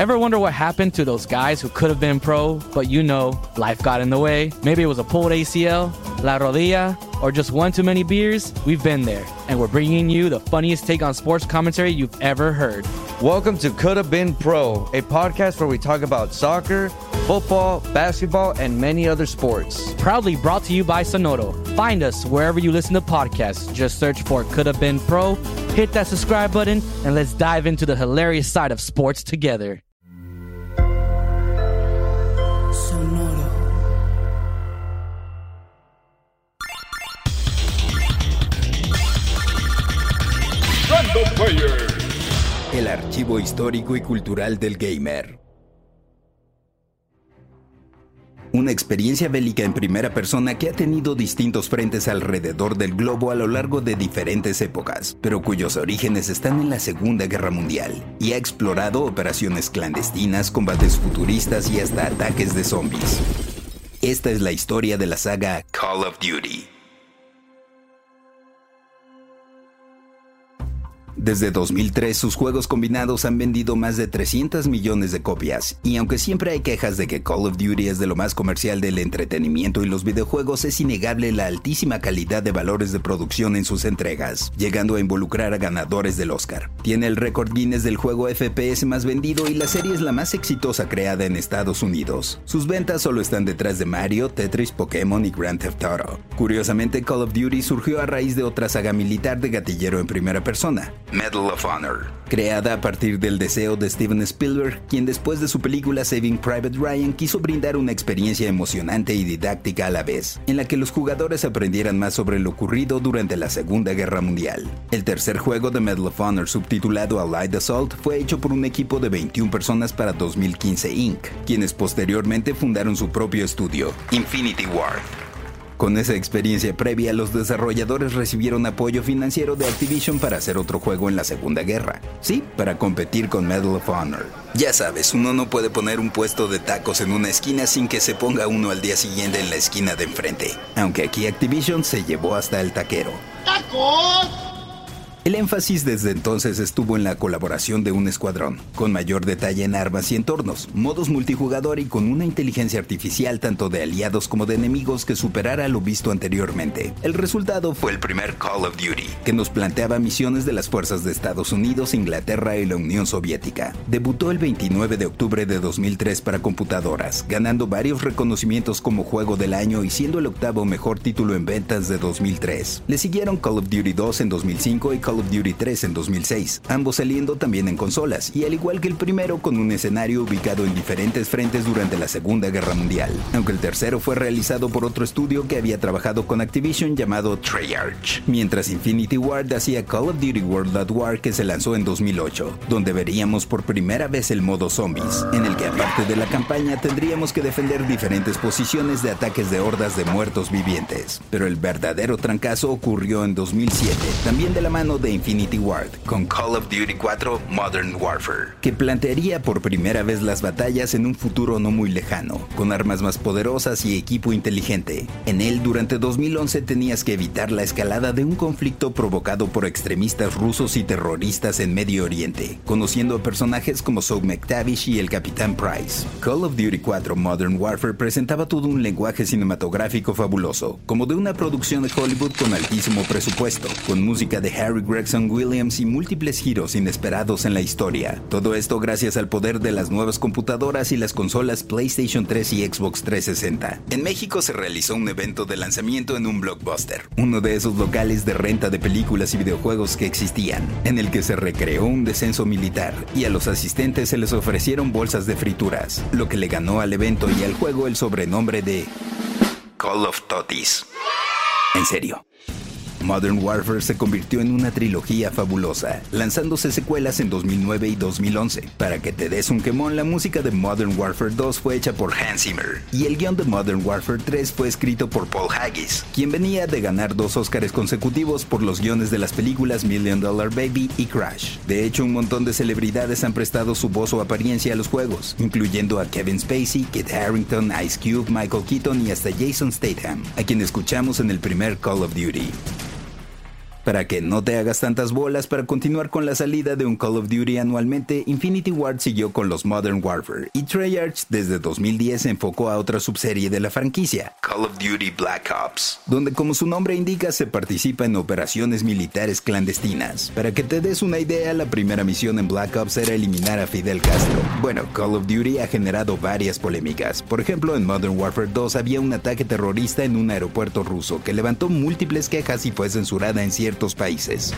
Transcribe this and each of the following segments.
Ever wonder what happened to those guys who could have been pro, but you know, life got in the way? Maybe it was a pulled ACL, la rodilla, or just one too many beers? We've been there, and we're bringing you the funniest take on sports commentary you've ever heard. Welcome to Could Have Been Pro, a podcast where we talk about soccer, football, basketball, and many other sports. Proudly brought to you by Sonoro. Find us wherever you listen to podcasts. Just search for Could Have Been Pro, hit that subscribe button, and let's dive into the hilarious side of sports together. Archivo histórico y cultural del gamer. Una experiencia bélica en primera persona que ha tenido distintos frentes alrededor del globo a lo largo de diferentes épocas, pero cuyos orígenes están en la Segunda Guerra Mundial, y ha explorado operaciones clandestinas, combates futuristas y hasta ataques de zombies. Esta es la historia de la saga Call of Duty. Desde 2003 sus juegos combinados han vendido más de 300 millones de copias, y aunque siempre hay quejas de que Call of Duty es de lo más comercial del entretenimiento y los videojuegos, es innegable la altísima calidad de valores de producción en sus entregas, llegando a involucrar a ganadores del Oscar. Tiene el récord Guinness del juego FPS más vendido y la serie es la más exitosa creada en Estados Unidos. Sus ventas solo están detrás de Mario, Tetris, Pokémon y Grand Theft Auto. Curiosamente, Call of Duty surgió a raíz de otra saga militar de gatillero en primera persona, Medal of Honor, creada a partir del deseo de Steven Spielberg, quien después de su película Saving Private Ryan quiso brindar una experiencia emocionante y didáctica a la vez, en la que los jugadores aprendieran más sobre lo ocurrido durante la Segunda Guerra Mundial. El tercer juego de Medal of Honor, subtitulado Allied Assault, fue hecho por un equipo de 21 personas para 2015 Inc., quienes posteriormente fundaron su propio estudio, Infinity Ward. Con esa experiencia previa, los desarrolladores recibieron apoyo financiero de Activision para hacer otro juego en la Segunda Guerra. Sí, para competir con Medal of Honor. Ya sabes, uno no puede poner un puesto de tacos en una esquina sin que se ponga uno al día siguiente en la esquina de enfrente. Aunque aquí Activision se llevó hasta el taquero. ¡Tacos! El énfasis desde entonces estuvo en la colaboración de un escuadrón, con mayor detalle en armas y entornos, modos multijugador y con una inteligencia artificial tanto de aliados como de enemigos que superara lo visto anteriormente. El resultado fue el primer Call of Duty, que nos planteaba misiones de las fuerzas de Estados Unidos, Inglaterra y la Unión Soviética. Debutó el 29 de octubre de 2003 para computadoras, ganando varios reconocimientos como juego del año y siendo el octavo mejor título en ventas de 2003. Le siguieron Call of Duty 2 en 2005 y Call of Duty 3 en 2006, ambos saliendo también en consolas, y al igual que el primero con un escenario ubicado en diferentes frentes durante la Segunda Guerra Mundial, aunque el tercero fue realizado por otro estudio que había trabajado con Activision llamado Treyarch, mientras Infinity Ward hacía Call of Duty World at War que se lanzó en 2008, donde veríamos por primera vez el modo zombies, en el que aparte de la campaña tendríamos que defender diferentes posiciones de ataques de hordas de muertos vivientes. Pero el verdadero trancazo ocurrió en 2007, también de la mano de Infinity Ward con Call of Duty 4 Modern Warfare, que plantearía por primera vez las batallas en un futuro no muy lejano, con armas más poderosas y equipo inteligente. En él, durante 2011 tenías que evitar la escalada de un conflicto provocado por extremistas rusos y terroristas en Medio Oriente, conociendo a personajes como Soap McTavish y el Capitán Price. Call of Duty 4 Modern Warfare presentaba todo un lenguaje cinematográfico fabuloso, como de una producción de Hollywood con altísimo presupuesto, con música de Harry Gregson Williams y múltiples giros inesperados en la historia. Todo esto gracias al poder de las nuevas computadoras y las consolas PlayStation 3 y Xbox 360. En México se realizó un evento de lanzamiento en un blockbuster, uno de esos locales de renta de películas y videojuegos que existían, en el que se recreó un descenso militar y a los asistentes se les ofrecieron bolsas de frituras, lo que le ganó al evento y al juego el sobrenombre de Call of Totis. En serio. Modern Warfare se convirtió en una trilogía fabulosa, lanzándose secuelas en 2009 y 2011. Para que te des un quemón, la música de Modern Warfare 2 fue hecha por Hans Zimmer y el guion de Modern Warfare 3 fue escrito por Paul Haggis, quien venía de ganar dos Oscars consecutivos por los guiones de las películas Million Dollar Baby y Crash. De hecho, un montón de celebridades han prestado su voz o apariencia a los juegos, incluyendo a Kevin Spacey, Kit Harington, Ice Cube, Michael Keaton y hasta Jason Statham, a quien escuchamos en el primer Call of Duty. Para que no te hagas tantas bolas para continuar con la salida de un Call of Duty anualmente, Infinity Ward siguió con los Modern Warfare y Treyarch desde 2010 se enfocó a otra subserie de la franquicia, Call of Duty Black Ops, donde como su nombre indica se participa en operaciones militares clandestinas. Para que te des una idea, la primera misión en Black Ops era eliminar a Fidel Castro. Bueno, Call of Duty ha generado varias polémicas. Por ejemplo, en Modern Warfare 2 había un ataque terrorista en un aeropuerto ruso que levantó múltiples quejas y fue censurada en ciertos países.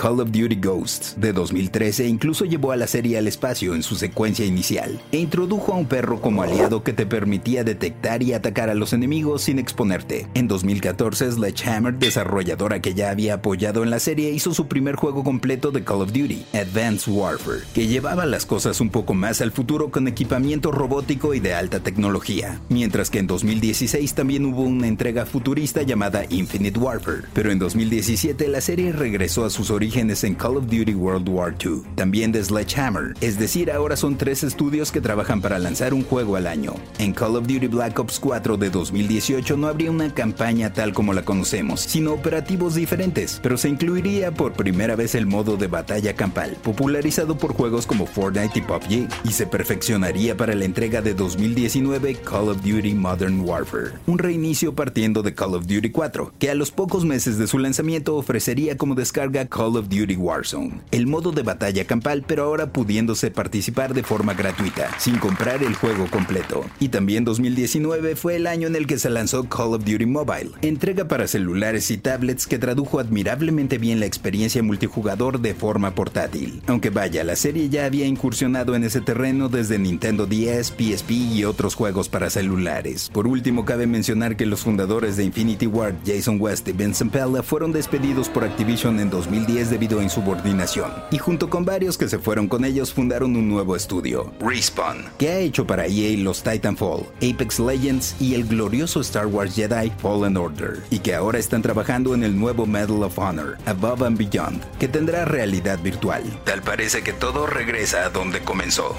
Call of Duty Ghosts de 2013 incluso llevó a la serie al espacio en su secuencia inicial e introdujo a un perro como aliado que te permitía detectar y atacar a los enemigos sin exponerte. En 2014 Sledgehammer, desarrolladora que ya había apoyado en la serie, hizo su primer juego completo de Call of Duty, Advanced Warfare, que llevaba las cosas un poco más al futuro con equipamiento robótico y de alta tecnología, mientras que en 2016 también hubo una entrega futurista llamada Infinite Warfare, pero en 2017 la serie regresó a sus orígenes en Call of Duty World War II, también de Sledgehammer, es decir, ahora son tres estudios que trabajan para lanzar un juego al año. En Call of Duty Black Ops 4 de 2018 no habría una campaña tal como la conocemos, sino operativos diferentes, pero se incluiría por primera vez el modo de batalla campal, popularizado por juegos como Fortnite y PUBG, y se perfeccionaría para la entrega de 2019 Call of Duty Modern Warfare, un reinicio partiendo de Call of Duty 4, que a los pocos meses de su lanzamiento ofrecería como descarga Call of Duty Warzone, el modo de batalla campal pero ahora pudiéndose participar de forma gratuita, sin comprar el juego completo. Y también 2019 fue el año en el que se lanzó Call of Duty Mobile, entrega para celulares y tablets que tradujo admirablemente bien la experiencia multijugador de forma portátil. Aunque vaya, la serie ya había incursionado en ese terreno desde Nintendo DS, PSP y otros juegos para celulares. Por último, cabe mencionar que los fundadores de Infinity Ward, Jason West y Vincent Pella, fueron despedidos por Activision en 2010 debido a insubordinación, y junto con varios que se fueron con ellos fundaron un nuevo estudio, Respawn, que ha hecho para EA los Titanfall, Apex Legends y el glorioso Star Wars Jedi Fallen Order, y que ahora están trabajando en el nuevo Medal of Honor, Above and Beyond, que tendrá realidad virtual. Tal parece que todo regresa a donde comenzó.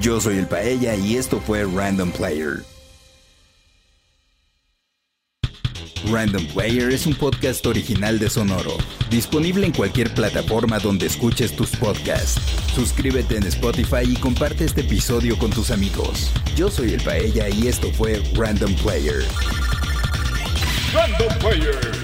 Yo soy el Paella y esto fue Random Player. Random Player es un podcast original de Sonoro, disponible en cualquier plataforma donde escuches tus podcasts. Suscríbete en Spotify y comparte este episodio con tus amigos. Yo soy el Paella y esto fue Random Player. Random Player.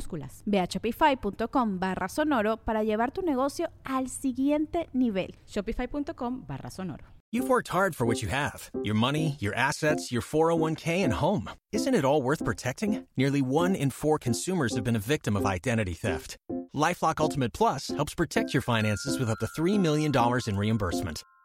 minúsculas. Ve a shopify.com barra sonoro para llevar tu negocio al siguiente nivel. Shopify.com barra sonoro. You've worked hard for what you have your money, your assets, your 401k, and home. Isn't it all worth protecting? Nearly one in four consumers have been a victim of identity theft. Lifelock Ultimate Plus helps protect your finances with up to $3 million in reimbursement.